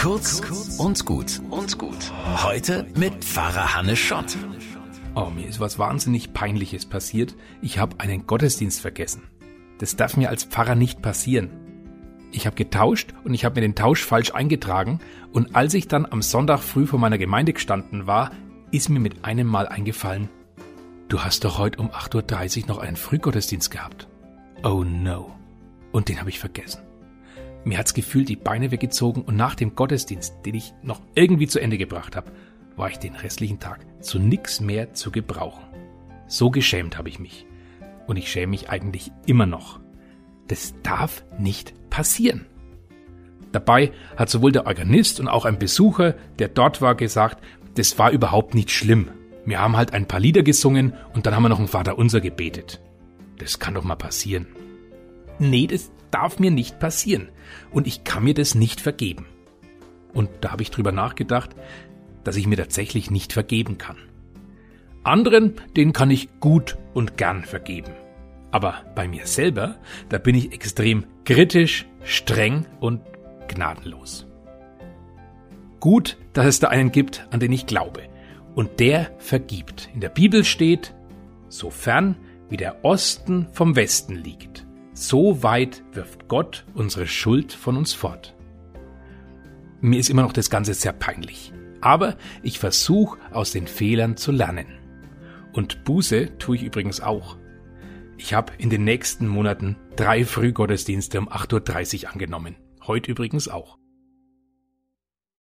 Kurz und gut und gut. Heute mit Pfarrer Hannes Schott. Oh, mir ist was wahnsinnig Peinliches passiert. Ich habe einen Gottesdienst vergessen. Das darf mir als Pfarrer nicht passieren. Ich habe getauscht und ich habe mir den Tausch falsch eingetragen und als ich dann am Sonntag früh vor meiner Gemeinde gestanden war, ist mir mit einem Mal eingefallen, du hast doch heute um 8.30 Uhr noch einen Frühgottesdienst gehabt. Oh no. Und den habe ich vergessen. Mir hat's gefühlt die Beine weggezogen und nach dem Gottesdienst, den ich noch irgendwie zu Ende gebracht habe, war ich den restlichen Tag zu nix mehr zu gebrauchen. So geschämt habe ich mich. Und ich schäme mich eigentlich immer noch. Das darf nicht passieren. Dabei hat sowohl der Organist und auch ein Besucher, der dort war, gesagt, das war überhaupt nicht schlimm. Wir haben halt ein paar Lieder gesungen und dann haben wir noch ein Vaterunser gebetet. Das kann doch mal passieren. Nee, das darf mir nicht passieren. Und ich kann mir das nicht vergeben. Und da habe ich drüber nachgedacht, dass ich mir tatsächlich nicht vergeben kann. Anderen, denen kann ich gut und gern vergeben. Aber bei mir selber, da bin ich extrem kritisch, streng und gnadenlos. Gut, dass es da einen gibt, an den ich glaube. Und der vergibt. In der Bibel steht, sofern wie der Osten vom Westen liegt, so weit wirft Gott unsere Schuld von uns fort. Mir ist immer noch das Ganze sehr peinlich. Aber ich versuche aus den Fehlern zu lernen. Und Buße tue ich übrigens auch. Ich habe in den nächsten Monaten drei Frühgottesdienste um 8.30 Uhr angenommen. Heute übrigens auch.